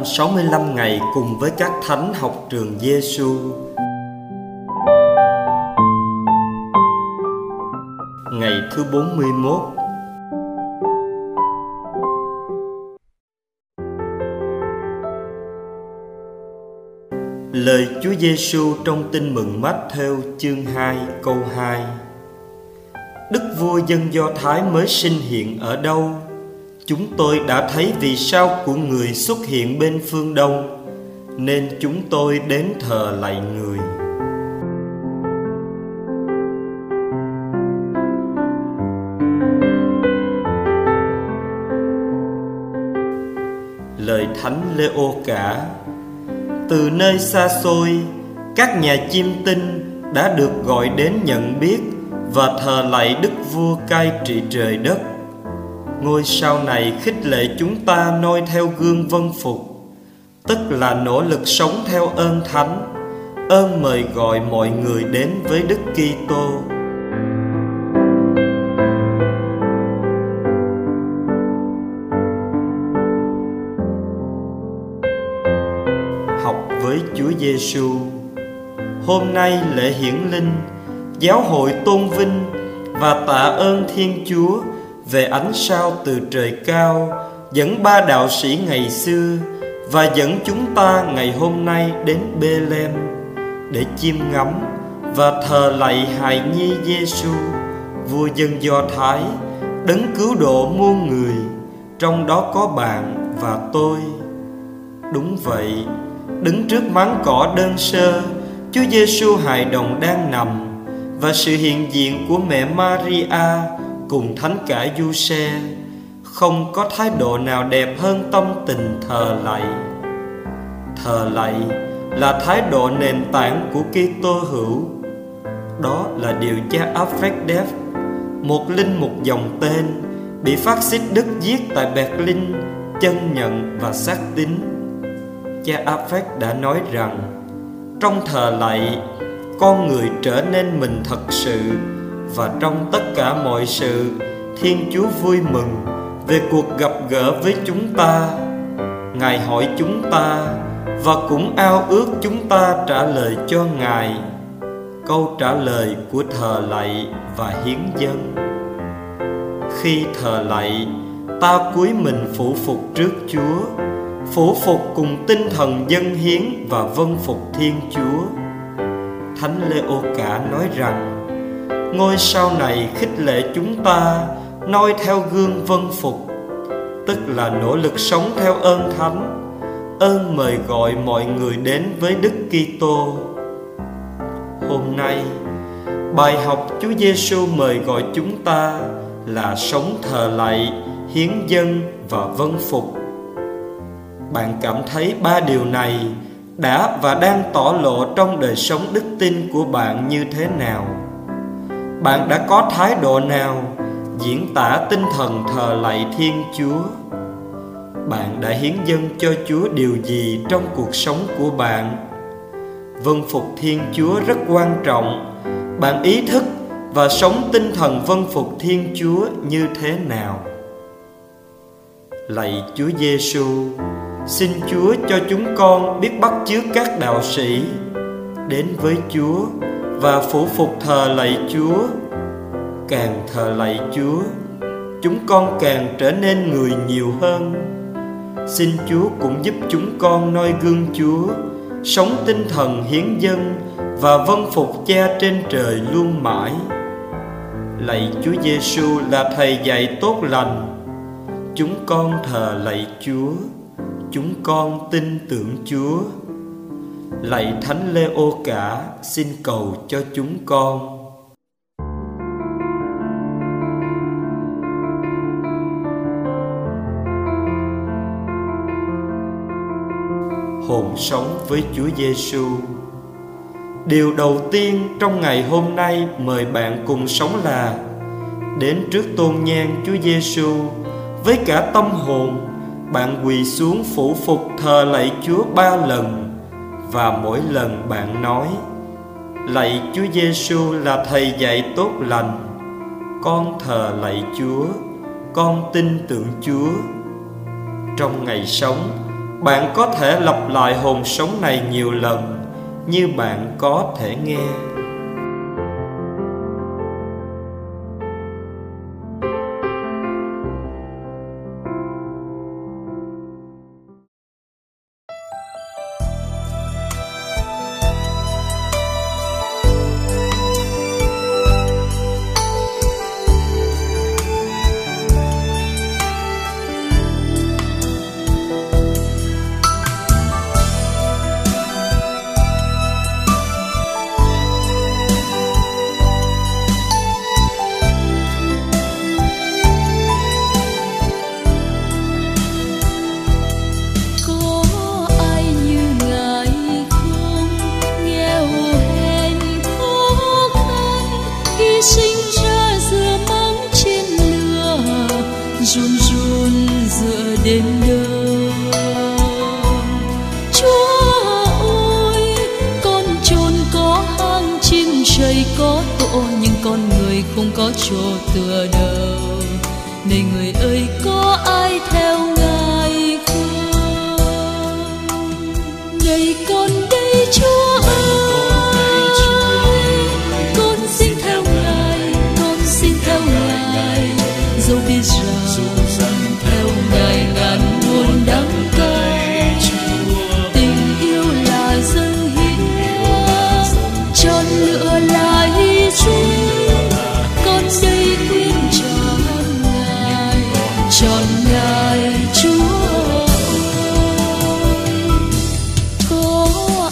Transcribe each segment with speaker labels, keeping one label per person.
Speaker 1: 365 ngày cùng với các thánh học trường Giêsu. Ngày thứ 41 Lời Chúa Giêsu trong Tin mừng Matthew chương 2 câu 2 Đức vua dân Do Thái mới sinh hiện ở đâu? Chúng tôi đã thấy vì sao của người xuất hiện bên phương đông, Nên chúng tôi đến thờ lạy người. Lời Thánh Leo cả, Từ nơi xa xôi, Các nhà chiêm tinh đã được gọi đến nhận biết Và thờ lạy Đức Vua cai trị trời đất. Ngôi sao này khích lệ chúng ta noi theo gương vân phục Tức là nỗ lực sống theo ơn thánh Ơn mời gọi mọi người đến với Đức Kitô. Học với Chúa Giêsu. Hôm nay lễ hiển linh, giáo hội tôn vinh và tạ ơn Thiên Chúa về ánh sao từ trời cao dẫn ba đạo sĩ ngày xưa và dẫn chúng ta ngày hôm nay đến Bethlehem để chiêm ngắm và thờ lạy hài nhi Giêsu, vua dân Do Thái, đấng cứu độ muôn người, trong đó có bạn và tôi. Đúng vậy, đứng trước máng cỏ đơn sơ, Chúa Giêsu hài đồng đang nằm và sự hiện diện của mẹ Maria cùng thánh cả du xe không có thái độ nào đẹp hơn tâm tình thờ lạy. Thờ lạy là thái độ nền tảng của Kitô hữu. Đó là điều cha Alfred một linh mục dòng tên bị phát xít Đức giết tại Berlin, chân nhận và xác tín. Cha Alfred đã nói rằng, trong thờ lạy, con người trở nên mình thật sự và trong tất cả mọi sự, thiên chúa vui mừng về cuộc gặp gỡ với chúng ta. Ngài hỏi chúng ta và cũng ao ước chúng ta trả lời cho ngài. Câu trả lời của thờ lạy và hiến dân khi thờ lạy, ta cúi mình phủ phục trước chúa, phủ phục cùng tinh thần dân hiến và vân phục thiên chúa. Thánh lê ô cả nói rằng ngôi sao này khích lệ chúng ta noi theo gương vân phục tức là nỗ lực sống theo ơn thánh ơn mời gọi mọi người đến với Đức Kitô. Hôm nay, bài học Chúa Giêsu mời gọi chúng ta là sống thờ lạy, hiến dân và vân phục. Bạn cảm thấy ba điều này đã và đang tỏ lộ trong đời sống đức tin của bạn như thế nào? Bạn đã có thái độ nào diễn tả tinh thần thờ lạy thiên chúa? Bạn đã hiến dâng cho chúa điều gì trong cuộc sống của bạn? Vân phục thiên chúa rất quan trọng. Bạn ý thức và sống tinh thần vân phục thiên chúa như thế nào? Lạy chúa giêsu xin chúa cho chúng con biết bắt chước các đạo sĩ. Đến với chúa và phủ phục thờ lạy Chúa. Càng thờ lạy Chúa, chúng con càng trở nên người nhiều hơn. Xin Chúa cũng giúp chúng con noi gương Chúa, sống tinh thần hiến dân và vân phục Cha trên trời luôn mãi. Lạy Chúa Giêsu là thầy dạy tốt lành. Chúng con thờ lạy Chúa, chúng con tin tưởng Chúa lạy thánh lê ô cả xin cầu cho chúng con. Hồn sống với Chúa Giêsu. Điều đầu tiên trong ngày hôm nay mời bạn cùng sống là đến trước tôn nhang Chúa Giêsu với cả tâm hồn, bạn quỳ xuống phủ phục thờ lạy Chúa ba lần và mỗi lần bạn nói, lạy Chúa Giêsu là thầy dạy tốt lành. Con thờ lạy Chúa, con tin tưởng Chúa. Trong ngày sống, bạn có thể lặp lại hồn sống này nhiều lần như bạn có thể nghe.
Speaker 2: Sinh ra giữa mắng trên lửa, run run giữa đêm đông chúa ơi, con chôn có hang chim trời có tổ nhưng con người không có chỗ tựa đâu này người ơi, có ai theo chọn lựa là hy sinh đây quyên trọn ngài trọn ngài chúa ơi. có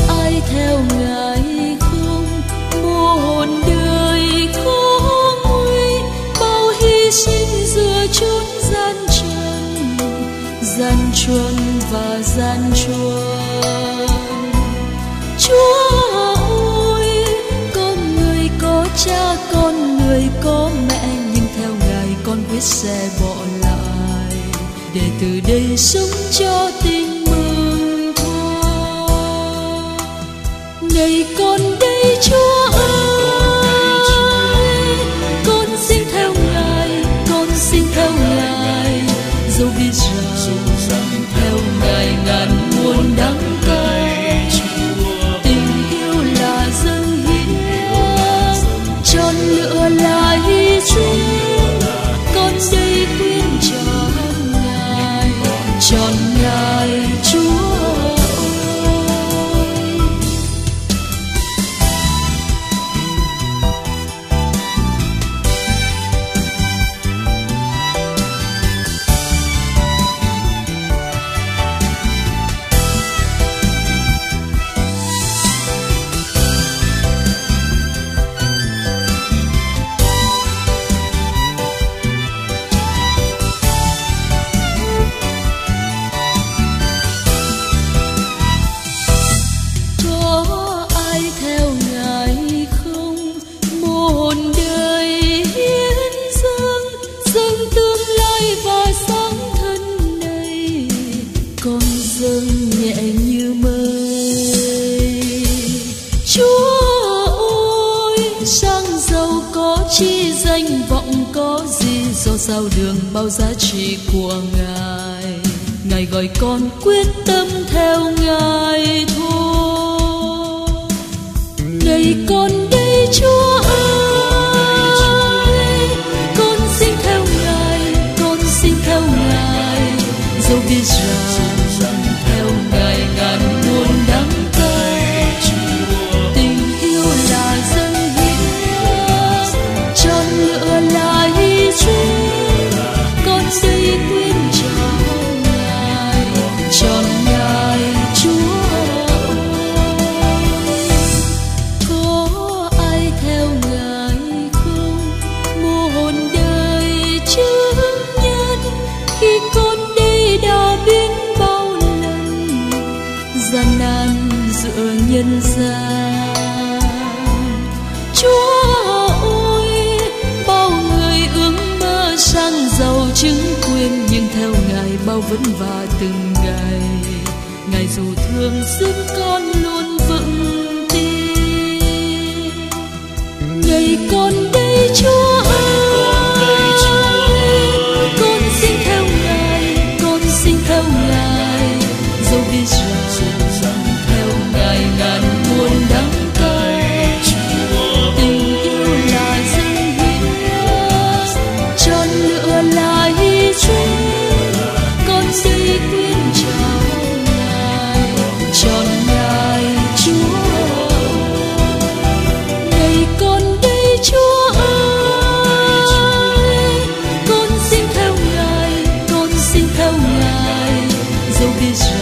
Speaker 2: ai theo ngài không một đời khó nguy bao hy sinh giữa chốn gian trần, gian truân từ đây sống cho tình mừng thôi này con đây sao đường bao giá trị của ngài? Ngài gọi con quyết tâm theo ngài thôi. Ngày con đây chúa vẫn và vả từng ngày. Ngày dù thương giúp con luôn vững tin. Ngày con beijão.